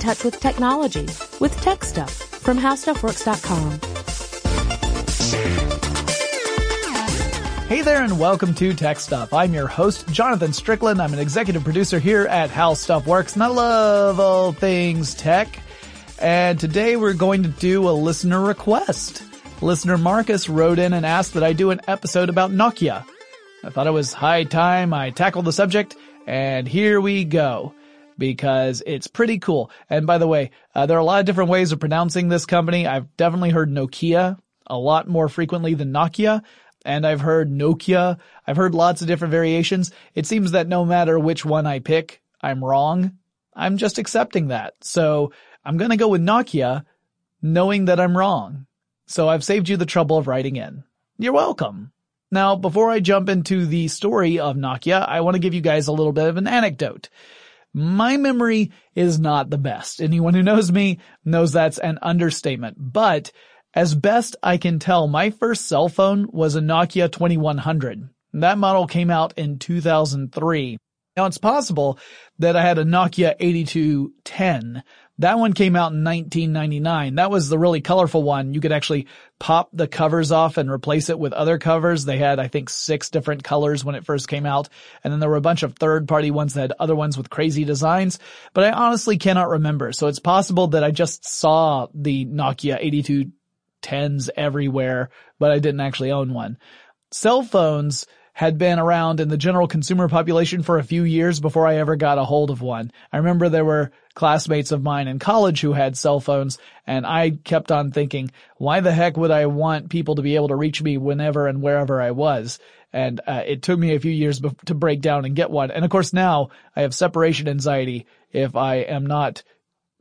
Touch with technology with Tech Stuff from HowStuffWorks.com. Hey there, and welcome to Tech Stuff. I'm your host, Jonathan Strickland. I'm an executive producer here at How Stuff Works, and I love all things tech. And today we're going to do a listener request. Listener Marcus wrote in and asked that I do an episode about Nokia. I thought it was high time I tackled the subject, and here we go. Because it's pretty cool. And by the way, uh, there are a lot of different ways of pronouncing this company. I've definitely heard Nokia a lot more frequently than Nokia and I've heard Nokia. I've heard lots of different variations. It seems that no matter which one I pick, I'm wrong. I'm just accepting that. So I'm going to go with Nokia knowing that I'm wrong. So I've saved you the trouble of writing in. You're welcome. Now, before I jump into the story of Nokia, I want to give you guys a little bit of an anecdote. My memory is not the best. Anyone who knows me knows that's an understatement, but as best I can tell, my first cell phone was a Nokia 2100. That model came out in 2003. Now it's possible that I had a Nokia 8210. That one came out in 1999. That was the really colorful one. You could actually pop the covers off and replace it with other covers. They had, I think, six different colors when it first came out. And then there were a bunch of third party ones that had other ones with crazy designs, but I honestly cannot remember. So it's possible that I just saw the Nokia 8210s everywhere, but I didn't actually own one. Cell phones had been around in the general consumer population for a few years before I ever got a hold of one. I remember there were classmates of mine in college who had cell phones and I kept on thinking, why the heck would I want people to be able to reach me whenever and wherever I was? And uh, it took me a few years be- to break down and get one. And of course now I have separation anxiety if I am not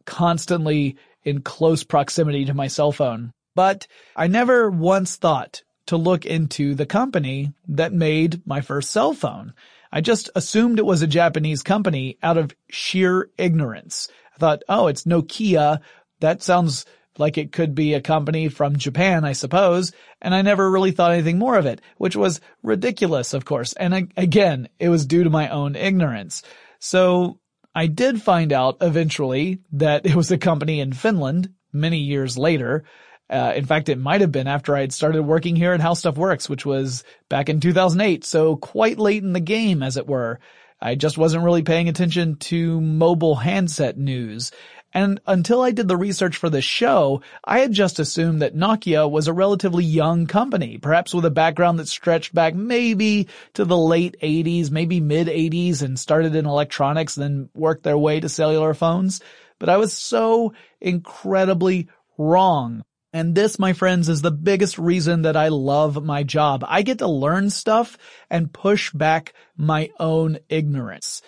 constantly in close proximity to my cell phone. But I never once thought to look into the company that made my first cell phone. I just assumed it was a Japanese company out of sheer ignorance. I thought, oh, it's Nokia. That sounds like it could be a company from Japan, I suppose, and I never really thought anything more of it, which was ridiculous, of course. And again, it was due to my own ignorance. So I did find out eventually that it was a company in Finland many years later. Uh, in fact, it might have been after I had started working here at How Stuff Works, which was back in 2008. So quite late in the game, as it were. I just wasn't really paying attention to mobile handset news. And until I did the research for this show, I had just assumed that Nokia was a relatively young company, perhaps with a background that stretched back maybe to the late 80s, maybe mid 80s and started in electronics, and then worked their way to cellular phones. But I was so incredibly wrong. And this, my friends, is the biggest reason that I love my job. I get to learn stuff and push back my own ignorance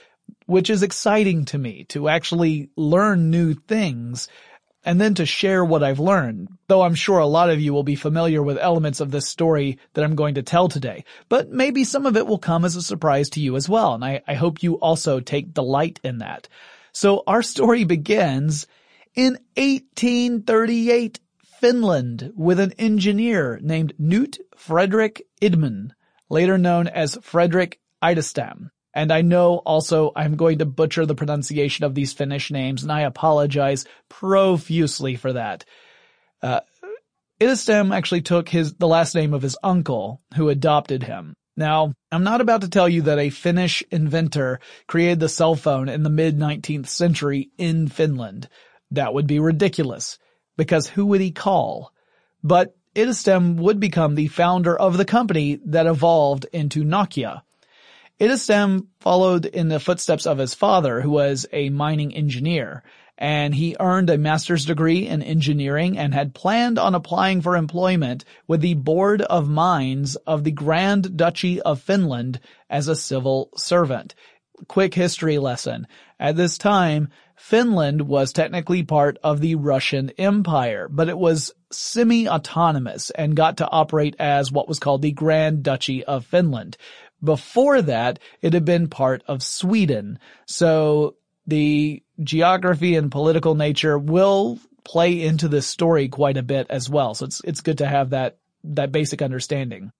which is exciting to me to actually learn new things and then to share what I've learned, though I'm sure a lot of you will be familiar with elements of this story that I'm going to tell today, but maybe some of it will come as a surprise to you as well, and I, I hope you also take delight in that. So our story begins in 1838 Finland with an engineer named Knut Fredrik Idman, later known as Fredrik Idestam. And I know also I'm going to butcher the pronunciation of these Finnish names, and I apologize profusely for that. Uh, Idestam actually took his, the last name of his uncle, who adopted him. Now, I'm not about to tell you that a Finnish inventor created the cell phone in the mid 19th century in Finland. That would be ridiculous, because who would he call? But Idestam would become the founder of the company that evolved into Nokia. Idestam followed in the footsteps of his father, who was a mining engineer, and he earned a master's degree in engineering and had planned on applying for employment with the Board of Mines of the Grand Duchy of Finland as a civil servant. Quick history lesson. At this time, Finland was technically part of the Russian Empire, but it was semi-autonomous and got to operate as what was called the Grand Duchy of Finland. Before that, it had been part of Sweden. So the geography and political nature will play into this story quite a bit as well. So it's, it's good to have that, that basic understanding.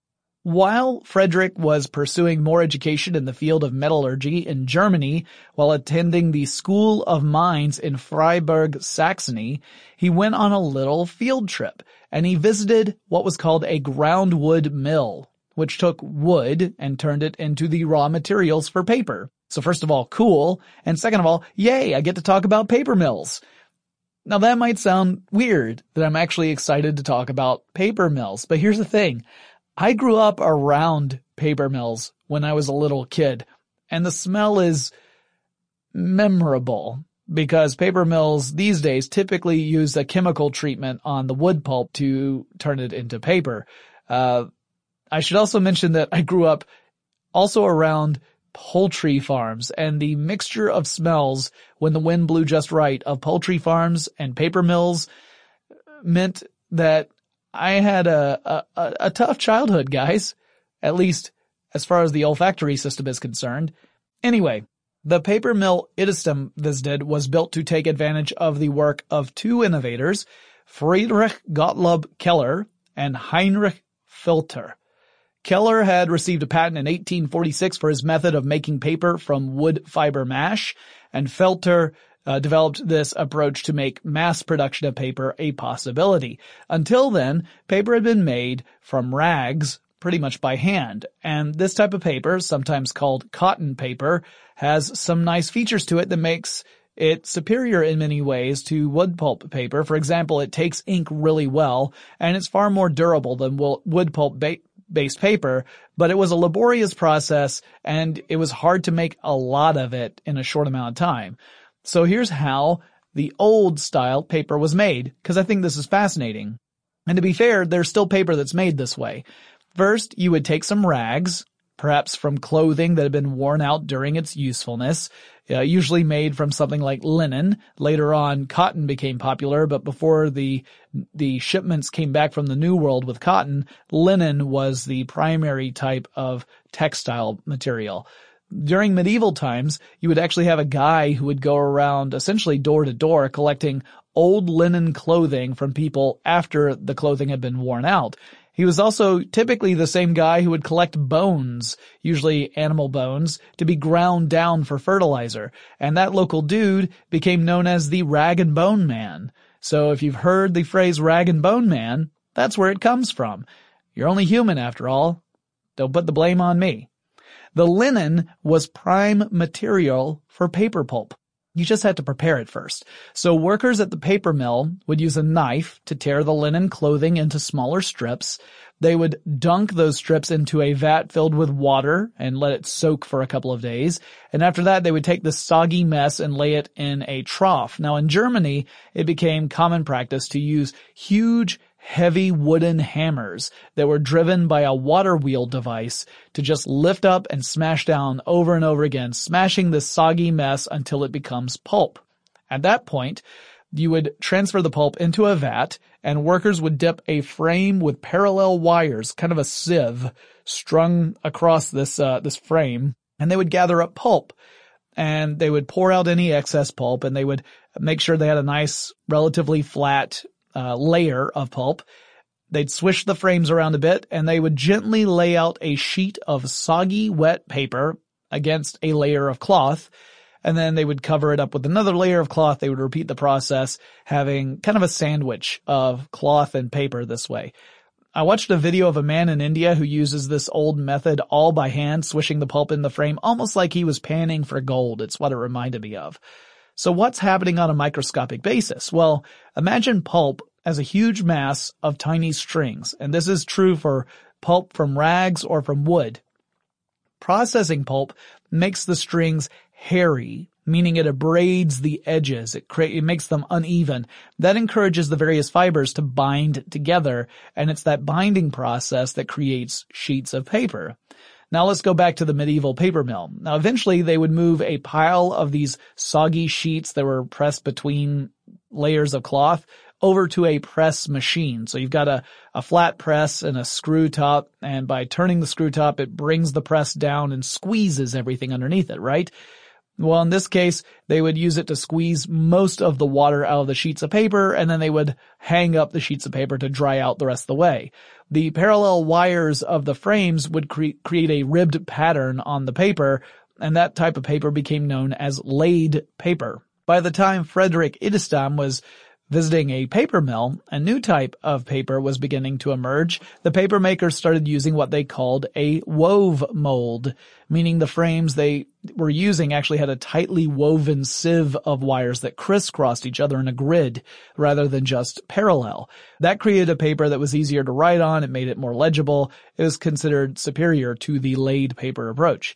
While Frederick was pursuing more education in the field of metallurgy in Germany while attending the School of Mines in Freiberg, Saxony, he went on a little field trip and he visited what was called a groundwood mill which took wood and turned it into the raw materials for paper. So first of all, cool. And second of all, yay, I get to talk about paper mills. Now that might sound weird that I'm actually excited to talk about paper mills, but here's the thing. I grew up around paper mills when I was a little kid, and the smell is memorable because paper mills these days typically use a chemical treatment on the wood pulp to turn it into paper. Uh, I should also mention that I grew up also around poultry farms and the mixture of smells when the wind blew just right of poultry farms and paper mills meant that I had a, a, a tough childhood, guys. At least as far as the olfactory system is concerned. Anyway, the paper mill Idestam visited was built to take advantage of the work of two innovators, Friedrich Gottlob Keller and Heinrich Völter. Keller had received a patent in 1846 for his method of making paper from wood fiber mash, and Völter uh, developed this approach to make mass production of paper a possibility. Until then, paper had been made from rags pretty much by hand, and this type of paper, sometimes called cotton paper, has some nice features to it that makes it superior in many ways to wood pulp paper. For example, it takes ink really well, and it's far more durable than wood pulp ba- based paper, but it was a laborious process and it was hard to make a lot of it in a short amount of time. So here's how the old style paper was made, because I think this is fascinating. And to be fair, there's still paper that's made this way. First, you would take some rags, perhaps from clothing that had been worn out during its usefulness, uh, usually made from something like linen. Later on, cotton became popular, but before the the shipments came back from the New World with cotton, linen was the primary type of textile material. During medieval times, you would actually have a guy who would go around essentially door to door collecting old linen clothing from people after the clothing had been worn out. He was also typically the same guy who would collect bones, usually animal bones, to be ground down for fertilizer. And that local dude became known as the rag and bone man. So if you've heard the phrase rag and bone man, that's where it comes from. You're only human after all. Don't put the blame on me. The linen was prime material for paper pulp. You just had to prepare it first. So workers at the paper mill would use a knife to tear the linen clothing into smaller strips. They would dunk those strips into a vat filled with water and let it soak for a couple of days. And after that, they would take the soggy mess and lay it in a trough. Now in Germany, it became common practice to use huge heavy wooden hammers that were driven by a water wheel device to just lift up and smash down over and over again, smashing this soggy mess until it becomes pulp. At that point, you would transfer the pulp into a vat and workers would dip a frame with parallel wires, kind of a sieve, strung across this, uh, this frame, and they would gather up pulp and they would pour out any excess pulp and they would make sure they had a nice, relatively flat uh, layer of pulp. They'd swish the frames around a bit and they would gently lay out a sheet of soggy wet paper against a layer of cloth. And then they would cover it up with another layer of cloth. They would repeat the process, having kind of a sandwich of cloth and paper this way. I watched a video of a man in India who uses this old method all by hand, swishing the pulp in the frame, almost like he was panning for gold. It's what it reminded me of. So what's happening on a microscopic basis? Well, imagine pulp as a huge mass of tiny strings, and this is true for pulp from rags or from wood. Processing pulp makes the strings hairy, meaning it abrades the edges. It, cre- it makes them uneven. That encourages the various fibers to bind together, and it's that binding process that creates sheets of paper. Now let's go back to the medieval paper mill. Now eventually they would move a pile of these soggy sheets that were pressed between layers of cloth over to a press machine. So you've got a, a flat press and a screw top, and by turning the screw top, it brings the press down and squeezes everything underneath it, right? Well, in this case, they would use it to squeeze most of the water out of the sheets of paper, and then they would hang up the sheets of paper to dry out the rest of the way. The parallel wires of the frames would cre- create a ribbed pattern on the paper, and that type of paper became known as laid paper. By the time Frederick Idestam was Visiting a paper mill, a new type of paper was beginning to emerge. The paper makers started using what they called a wove mold, meaning the frames they were using actually had a tightly woven sieve of wires that crisscrossed each other in a grid rather than just parallel. That created a paper that was easier to write on. It made it more legible. It was considered superior to the laid paper approach.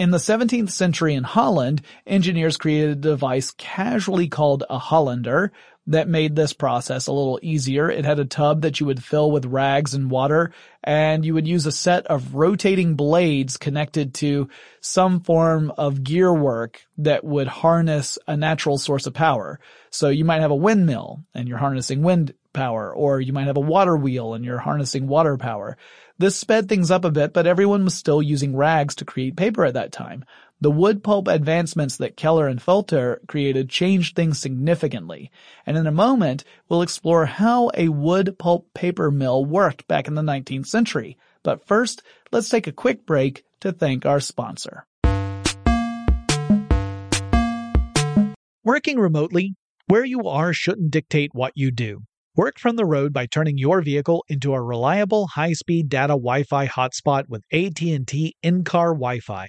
In the 17th century in Holland, engineers created a device casually called a Hollander that made this process a little easier. It had a tub that you would fill with rags and water, and you would use a set of rotating blades connected to some form of gear work that would harness a natural source of power. So you might have a windmill and you're harnessing wind power, or you might have a water wheel and you're harnessing water power. This sped things up a bit, but everyone was still using rags to create paper at that time. The wood pulp advancements that Keller and Völter created changed things significantly, and in a moment we'll explore how a wood pulp paper mill worked back in the 19th century. But first, let's take a quick break to thank our sponsor. Working remotely, where you are shouldn't dictate what you do. Work from the road by turning your vehicle into a reliable high-speed data Wi-Fi hotspot with AT&T in-car Wi-Fi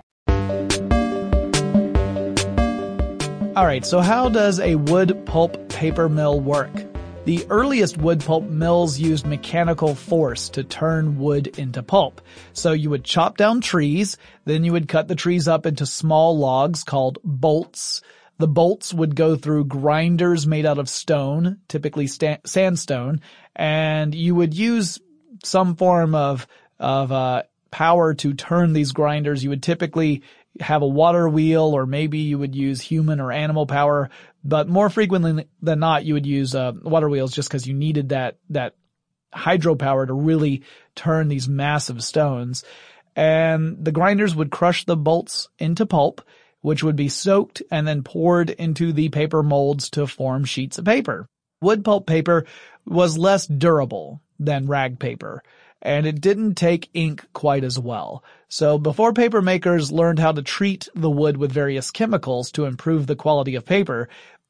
All right, so how does a wood pulp paper mill work? The earliest wood pulp mills used mechanical force to turn wood into pulp. So you would chop down trees, then you would cut the trees up into small logs called bolts. The bolts would go through grinders made out of stone, typically sta- sandstone, and you would use some form of, of, uh, power to turn these grinders. You would typically have a water wheel or maybe you would use human or animal power, but more frequently than not, you would use uh, water wheels just because you needed that, that hydropower to really turn these massive stones. And the grinders would crush the bolts into pulp, which would be soaked and then poured into the paper molds to form sheets of paper. Wood pulp paper was less durable than rag paper and it didn't take ink quite as well. So before paper makers learned how to treat the wood with various chemicals to improve the quality of paper,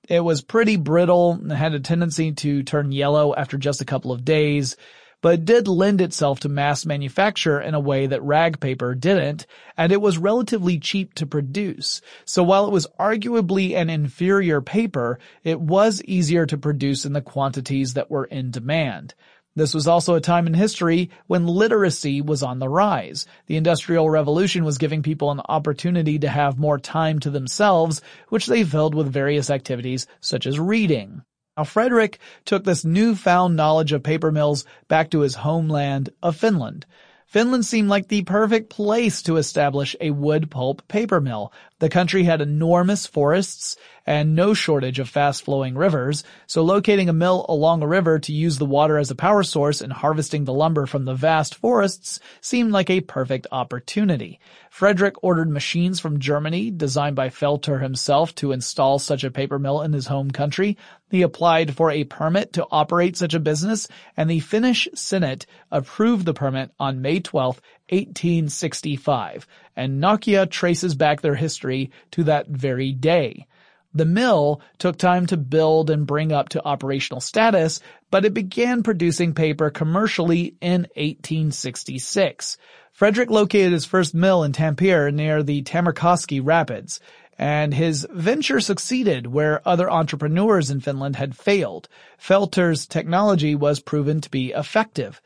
it was pretty brittle and had a tendency to turn yellow after just a couple of days, but did lend itself to mass manufacture in a way that rag paper didn't, and it was relatively cheap to produce. So while it was arguably an inferior paper, it was easier to produce in the quantities that were in demand. This was also a time in history when literacy was on the rise. The Industrial Revolution was giving people an opportunity to have more time to themselves, which they filled with various activities such as reading. Now Frederick took this newfound knowledge of paper mills back to his homeland of Finland. Finland seemed like the perfect place to establish a wood pulp paper mill. The country had enormous forests and no shortage of fast-flowing rivers, so locating a mill along a river to use the water as a power source and harvesting the lumber from the vast forests seemed like a perfect opportunity. Frederick ordered machines from Germany, designed by Völter himself to install such a paper mill in his home country. He applied for a permit to operate such a business, and the Finnish Senate approved the permit on May 12, 1865, and Nokia traces back their history to that very day. The mill took time to build and bring up to operational status, but it began producing paper commercially in 1866. Frederick located his first mill in Tampere near the Tammerkoski Rapids, and his venture succeeded where other entrepreneurs in Finland had failed. Völter's technology was proven to be effective.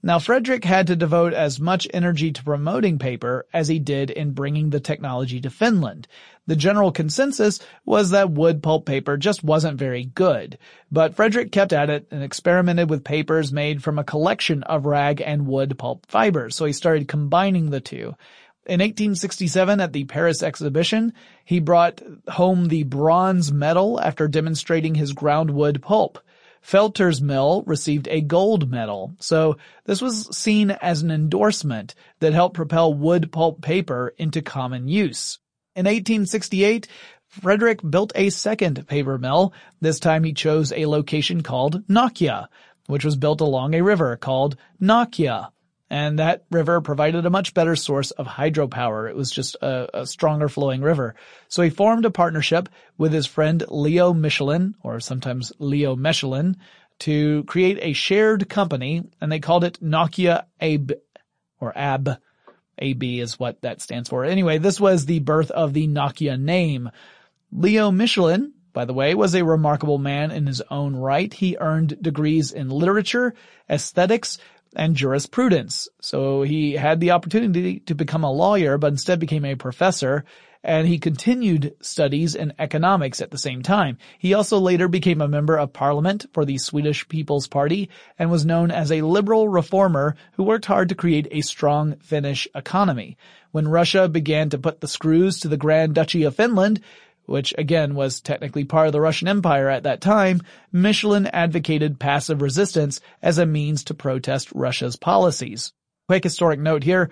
Now Frederick had to devote as much energy to promoting paper as he did in bringing the technology to Finland. The general consensus was that wood pulp paper just wasn't very good, but Frederick kept at it and experimented with papers made from a collection of rag and wood pulp fibers, so he started combining the two. In 1867 at the Paris exhibition, he brought home the bronze medal after demonstrating his groundwood pulp. Völter's mill received a gold medal, so this was seen as an endorsement that helped propel wood pulp paper into common use. In 1868, Frederick built a second paper mill. This time he chose a location called Nokia, which was built along a river called Nokia and that river provided a much better source of hydropower. It was just a, a, stronger flowing river. So he formed a partnership with his friend Leo Michelin, or sometimes Leo Mechelin, to create a shared company, and they called it Nokia AB, or AB. AB is what that stands for. Anyway, this was the birth of the Nokia name. Leo Michelin, by the way, was a remarkable man in his own right. He earned degrees in literature, aesthetics, and jurisprudence. So he had the opportunity to become a lawyer, but instead became a professor, and he continued studies in economics at the same time. He also later became a member of parliament for the Swedish People's Party and was known as a liberal reformer who worked hard to create a strong Finnish economy. When Russia began to put the screws to the Grand Duchy of Finland, which again was technically part of the Russian Empire at that time, Michelin advocated passive resistance as a means to protest Russia's policies. Quick historic note here,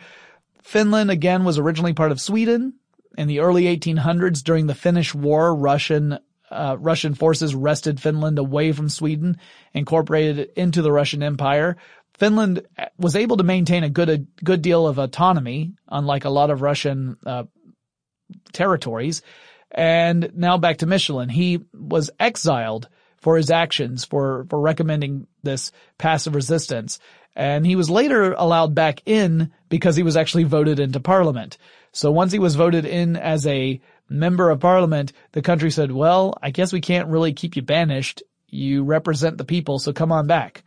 Finland again was originally part of Sweden. In the early 1800s during the Finnish War, Russian uh, Russian forces wrested Finland away from Sweden, incorporated it into the Russian Empire. Finland was able to maintain a good a good deal of autonomy, unlike a lot of Russian uh, territories. And now back to Michelin. He was exiled for his actions, for, for recommending this passive resistance. And he was later allowed back in because he was actually voted into parliament. So once he was voted in as a member of parliament, the country said, well, I guess we can't really keep you banished. You represent the people, so come on back.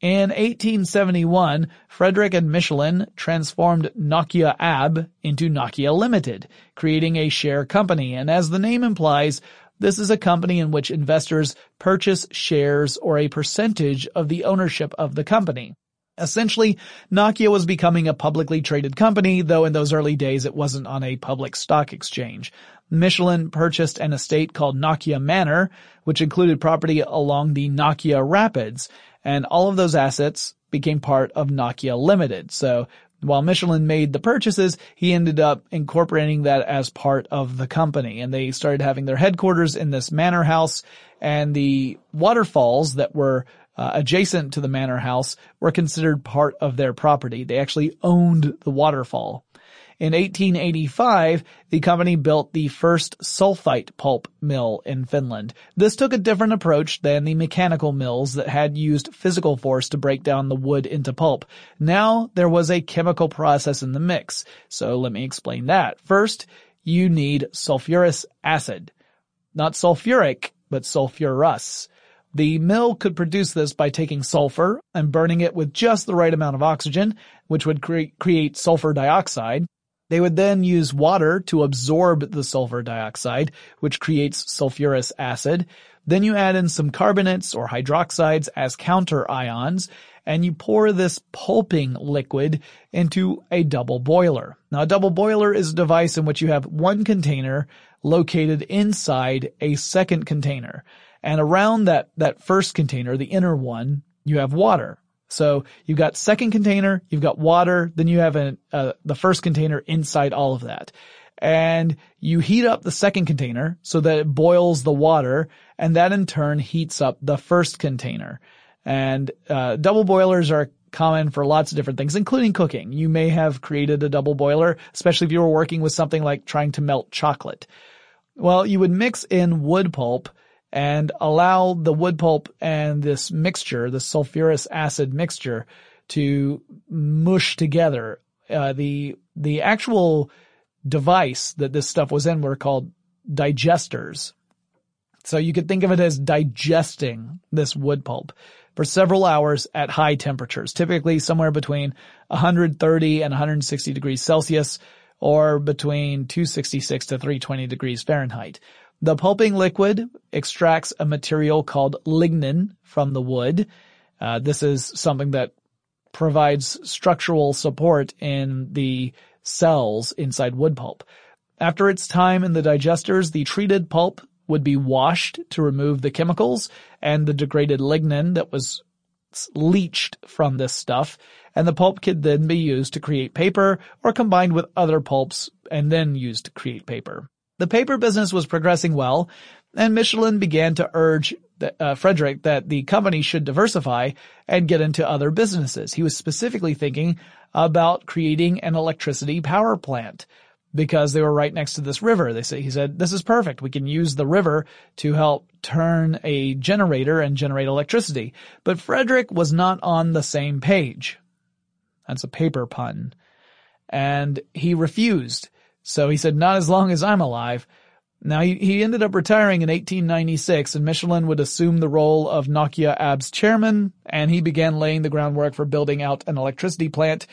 In 1871, Frederick and Michelin transformed Nokia AB into Nokia Limited, creating a share company. And as the name implies, this is a company in which investors purchase shares or a percentage of the ownership of the company. Essentially, Nokia was becoming a publicly traded company, though in those early days it wasn't on a public stock exchange. Michelin purchased an estate called Nokia Manor, which included property along the Nokia Rapids, and all of those assets became part of Nokia Limited. So while Michelin made the purchases, he ended up incorporating that as part of the company and they started having their headquarters in this manor house and the waterfalls that were uh, adjacent to the manor house were considered part of their property. They actually owned the waterfall. In 1885, the company built the first sulfite pulp mill in Finland. This took a different approach than the mechanical mills that had used physical force to break down the wood into pulp. Now there was a chemical process in the mix. So let me explain that. First, you need sulfurous acid. Not sulfuric, but sulfurous. The mill could produce this by taking sulfur and burning it with just the right amount of oxygen, which would cre- create sulfur dioxide. They would then use water to absorb the sulfur dioxide, which creates sulfurous acid. Then you add in some carbonates or hydroxides as counter ions, and you pour this pulping liquid into a double boiler. Now a double boiler is a device in which you have one container located inside a second container. And around that, that first container, the inner one, you have water. So you've got second container, you've got water, then you have an, uh, the first container inside all of that. And you heat up the second container so that it boils the water and that in turn heats up the first container. And, uh, double boilers are common for lots of different things, including cooking. You may have created a double boiler, especially if you were working with something like trying to melt chocolate. Well, you would mix in wood pulp and allow the wood pulp and this mixture, the sulfurous acid mixture, to mush together. Uh, the the actual device that this stuff was in were called digesters. So you could think of it as digesting this wood pulp for several hours at high temperatures, typically somewhere between 130 and 160 degrees Celsius or between 266 to 320 degrees Fahrenheit. The pulping liquid extracts a material called lignin from the wood. Uh, this is something that provides structural support in the cells inside wood pulp. After its time in the digesters, the treated pulp would be washed to remove the chemicals and the degraded lignin that was leached from this stuff, and the pulp could then be used to create paper or combined with other pulps and then used to create paper. The paper business was progressing well, and Michelin began to urge uh, Frederick that the company should diversify and get into other businesses. He was specifically thinking about creating an electricity power plant because they were right next to this river. They say, he said, this is perfect. We can use the river to help turn a generator and generate electricity. But Frederick was not on the same page. That's a paper pun. And he refused. So he said, not as long as I'm alive. Now he, he ended up retiring in 1896 and Michelin would assume the role of Nokia AB's chairman and he began laying the groundwork for building out an electricity plant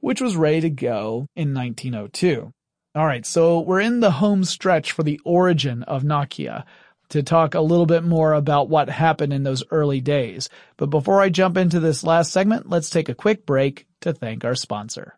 which was ready to go in 1902. Alright, so we're in the home stretch for the origin of Nokia to talk a little bit more about what happened in those early days. But before I jump into this last segment, let's take a quick break to thank our sponsor.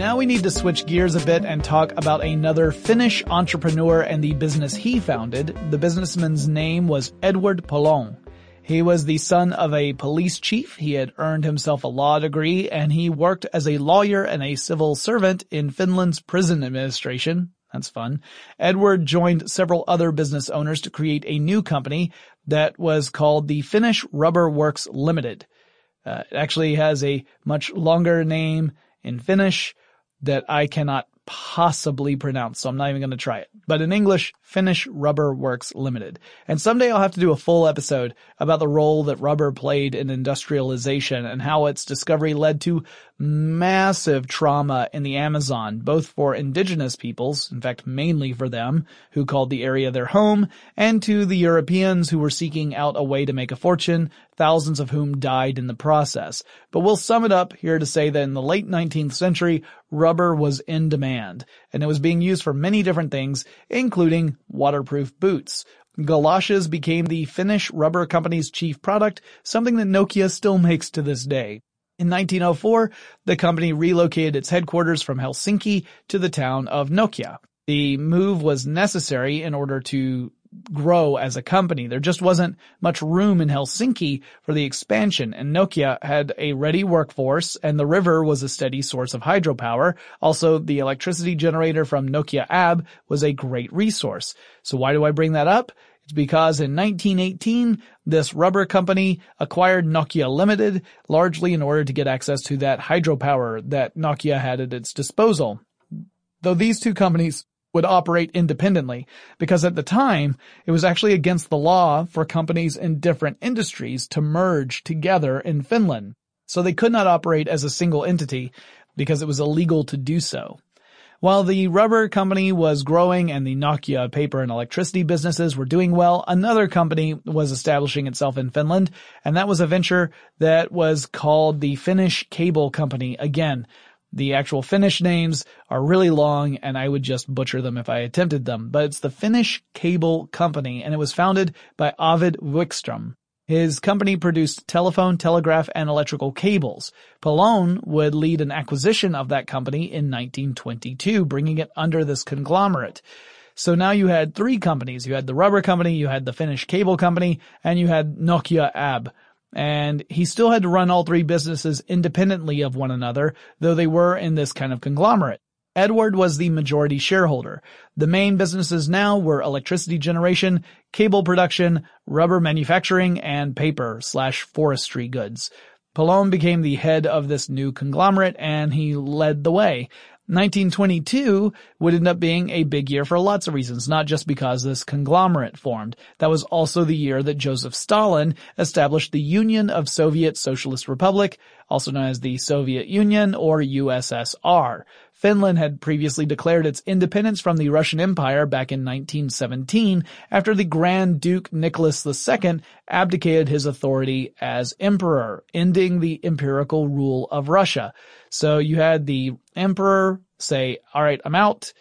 Now we need to switch gears a bit and talk about another Finnish entrepreneur and the business he founded. The businessman's name was Edward Polon. He was the son of a police chief. He had earned himself a law degree and he worked as a lawyer and a civil servant in Finland's prison administration. That's fun. Edward joined several other business owners to create a new company that was called the Finnish Rubber Works Limited. Uh, it actually has a much longer name in Finnish that I cannot possibly pronounce, so I'm not even going to try it. But in English, Finnish Rubber Works Limited. And someday I'll have to do a full episode about the role that rubber played in industrialization and how its discovery led to massive trauma in the Amazon, both for indigenous peoples, in fact mainly for them, who called the area their home, and to the Europeans who were seeking out a way to make a fortune, thousands of whom died in the process. But we'll sum it up here to say that in the late 19th century, rubber was in demand, and it was being used for many different things, including waterproof boots. Galoshes became the Finnish rubber company's chief product, something that Nokia still makes to this day. In 1904, the company relocated its headquarters from Helsinki to the town of Nokia. The move was necessary in order to grow as a company. There just wasn't much room in Helsinki for the expansion and Nokia had a ready workforce and the river was a steady source of hydropower. Also, the electricity generator from Nokia AB was a great resource. So why do I bring that up? Because in 1918, this rubber company acquired Nokia Limited largely in order to get access to that hydropower that Nokia had at its disposal. Though these two companies would operate independently because at the time it was actually against the law for companies in different industries to merge together in Finland. So they could not operate as a single entity because it was illegal to do so. While the rubber company was growing and the Nokia paper and electricity businesses were doing well, another company was establishing itself in Finland, and that was a venture that was called the Finnish Cable Company. Again, the actual Finnish names are really long and I would just butcher them if I attempted them, but it's the Finnish Cable Company and it was founded by Arvid Wikström. His company produced telephone, telegraph, and electrical cables. Polón would lead an acquisition of that company in 1922, bringing it under this conglomerate. So now you had three companies. You had the rubber company, you had the Finnish cable company, and you had Nokia AB and he still had to run all three businesses independently of one another, though they were in this kind of conglomerate. Edward was the majority shareholder. The main businesses now were electricity generation, cable production, rubber manufacturing, and paper slash forestry goods. Polón became the head of this new conglomerate and he led the way. 1922 would end up being a big year for lots of reasons, not just because this conglomerate formed. That was also the year that Joseph Stalin established the Union of Soviet Socialist Republic, also known as the Soviet Union or USSR. Finland had previously declared its independence from the Russian Empire back in 1917 after the Grand Duke Nicholas II abdicated his authority as emperor, ending the empirical rule of Russia. So you had the emperor say, all right, I'm out.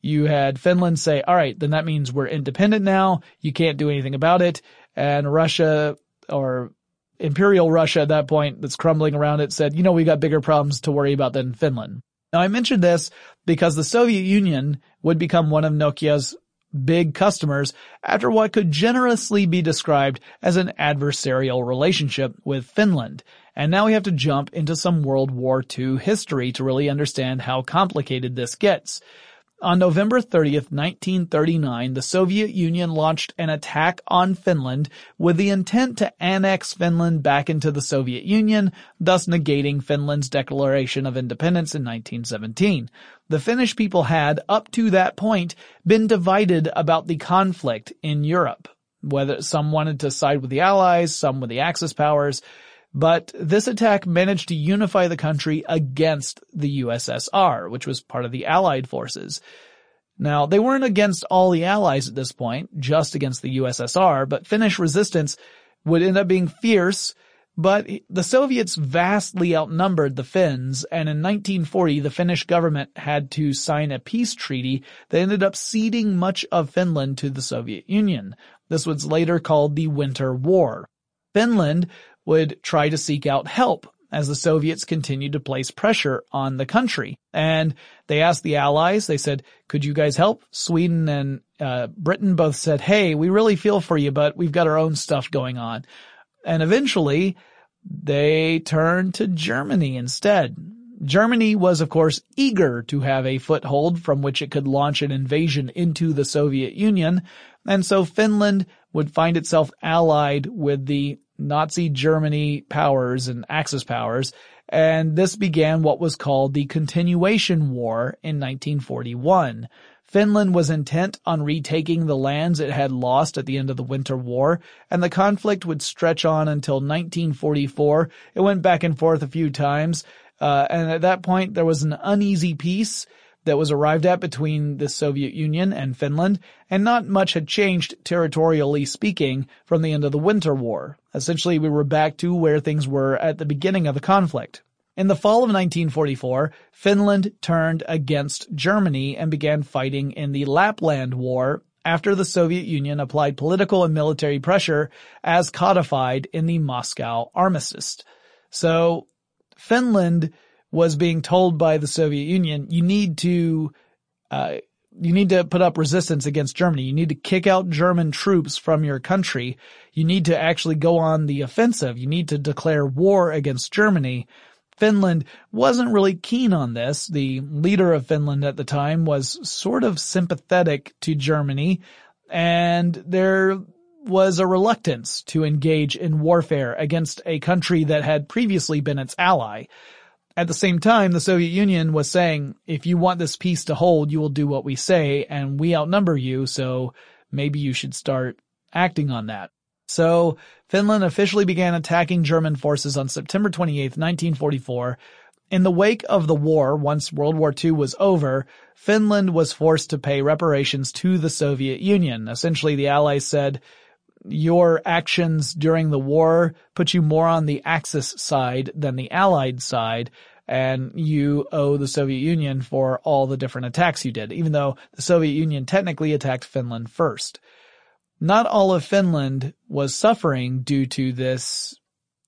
You had Finland say, all right, then that means we're independent now. You can't do anything about it. And Russia or Imperial Russia at that point that's crumbling around it said, you know, we got bigger problems to worry about than Finland. Now I mentioned this because the Soviet Union would become one of Nokia's big customers after what could generously be described as an adversarial relationship with Finland. And now we have to jump into some World War II history to really understand how complicated this gets. On November 30th, 1939, the Soviet Union launched an attack on Finland with the intent to annex Finland back into the Soviet Union, thus negating Finland's declaration of independence in 1917. The Finnish people had, up to that point, been divided about the conflict in Europe. Whether some wanted to side with the Allies, some with the Axis powers, but this attack managed to unify the country against the USSR, which was part of the Allied forces. Now, they weren't against all the Allies at this point, just against the USSR, but Finnish resistance would end up being fierce, but the Soviets vastly outnumbered the Finns, and in 1940 the Finnish government had to sign a peace treaty that ended up ceding much of Finland to the Soviet Union. This was later called the Winter War. Finland would try to seek out help as the Soviets continued to place pressure on the country. And they asked the Allies, they said, could you guys help? Sweden and uh, Britain both said, hey, we really feel for you, but we've got our own stuff going on. And eventually, they turned to Germany instead. Germany was of course eager to have a foothold from which it could launch an invasion into the Soviet Union, and so Finland would find itself allied with the Nazi Germany powers and Axis powers, And this began what was called the Continuation War in 1941. Finland was intent on retaking the lands it had lost at the end of the Winter War, and the conflict would stretch on until 1944. It went back and forth a few times, uh, and at that point there was an uneasy peace that was arrived at between the Soviet Union and Finland, and not much had changed territorially speaking from the end of the Winter War. Essentially, we were back to where things were at the beginning of the conflict. In the fall of 1944, Finland turned against Germany and began fighting in the Lapland War after the Soviet Union applied political and military pressure as codified in the Moscow Armistice. So Finland was being told by the Soviet Union, you need to, uh, you need to put up resistance against Germany. You need to kick out German troops from your country. You need to actually go on the offensive. You need to declare war against Germany. Finland wasn't really keen on this. The leader of Finland at the time was sort of sympathetic to Germany and there was a reluctance to engage in warfare against a country that had previously been its ally. At the same time, the Soviet Union was saying, if you want this peace to hold, you will do what we say and we outnumber you, so maybe you should start acting on that. So Finland officially began attacking German forces on September 28, 1944. In the wake of the war, once World War II was over, Finland was forced to pay reparations to the Soviet Union. Essentially, the Allies said, your actions during the war put you more on the Axis side than the Allied side, and you owe the Soviet Union for all the different attacks you did, even though the Soviet Union technically attacked Finland first not all of Finland was suffering due to this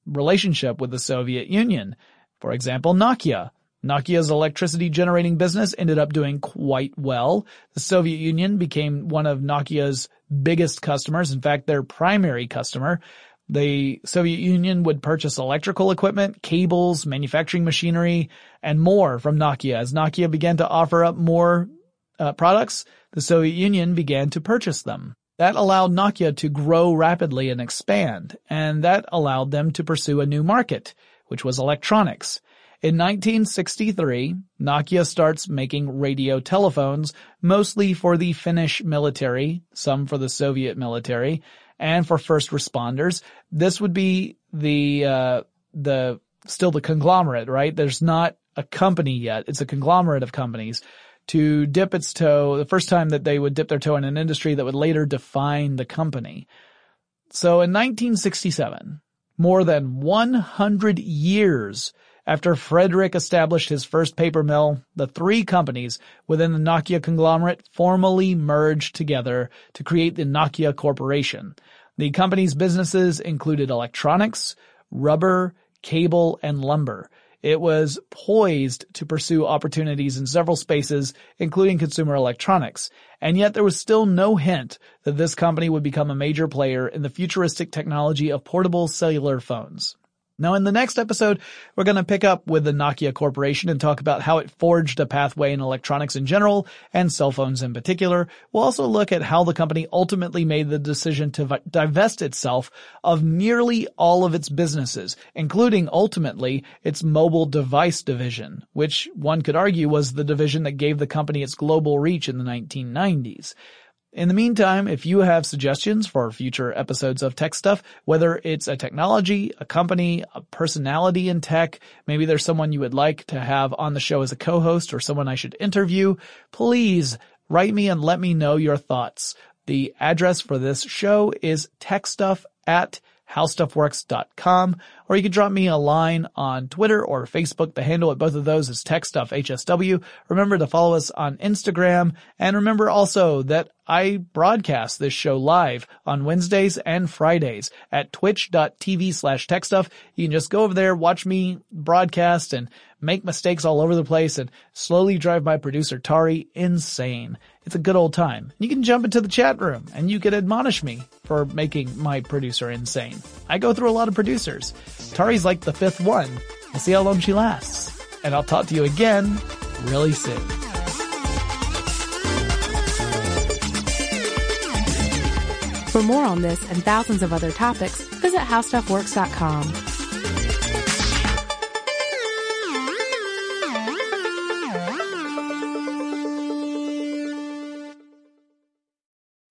relationship with the Soviet Union. For example, Nokia. Nokia's electricity generating business ended up doing quite well. The Soviet Union became one of Nokia's biggest customers, in fact, their primary customer. The Soviet Union would purchase electrical equipment, cables, manufacturing machinery, and more from Nokia. As Nokia began to offer up more uh, products, the Soviet Union began to purchase them. That allowed Nokia to grow rapidly and expand, and that allowed them to pursue a new market, which was electronics. In 1963, Nokia starts making radio telephones, mostly for the Finnish military, some for the Soviet military, and for first responders. This would be the, uh, the, still the conglomerate, right? There's not a company yet. It's a conglomerate of companies to dip its toe, the first time that they would dip their toe in an industry that would later define the company. So in 1967, more than 100 years after Frederick established his first paper mill, the three companies within the Nokia conglomerate formally merged together to create the Nokia Corporation. The company's businesses included electronics, rubber, cable, and lumber. It was poised to pursue opportunities in several spaces, including consumer electronics, and yet there was still no hint that this company would become a major player in the futuristic technology of portable cellular phones. Now in the next episode, we're going to pick up with the Nokia Corporation and talk about how it forged a pathway in electronics in general and cell phones in particular. We'll also look at how the company ultimately made the decision to divest itself of nearly all of its businesses, including ultimately its mobile device division, which one could argue was the division that gave the company its global reach in the 1990s. In the meantime, if you have suggestions for future episodes of Tech Stuff, whether it's a technology, a company, a personality in tech, maybe there's someone you would like to have on the show as a co-host or someone I should interview, please write me and let me know your thoughts. The address for this show is techstuff at howstuffworks.com, or you can drop me a line on Twitter or Facebook. The handle at both of those is techstuffhsw. Remember to follow us on Instagram, and remember also that I broadcast this show live on Wednesdays and Fridays at twitch.tv slash techstuff. You can just go over there, watch me broadcast and make mistakes all over the place and slowly drive my producer Tari insane. It's a good old time. You can jump into the chat room and you can admonish me for making my producer insane. I go through a lot of producers. Tari's like the fifth one. We'll see how long she lasts. And I'll talk to you again really soon. For more on this and thousands of other topics, visit howstuffworks.com.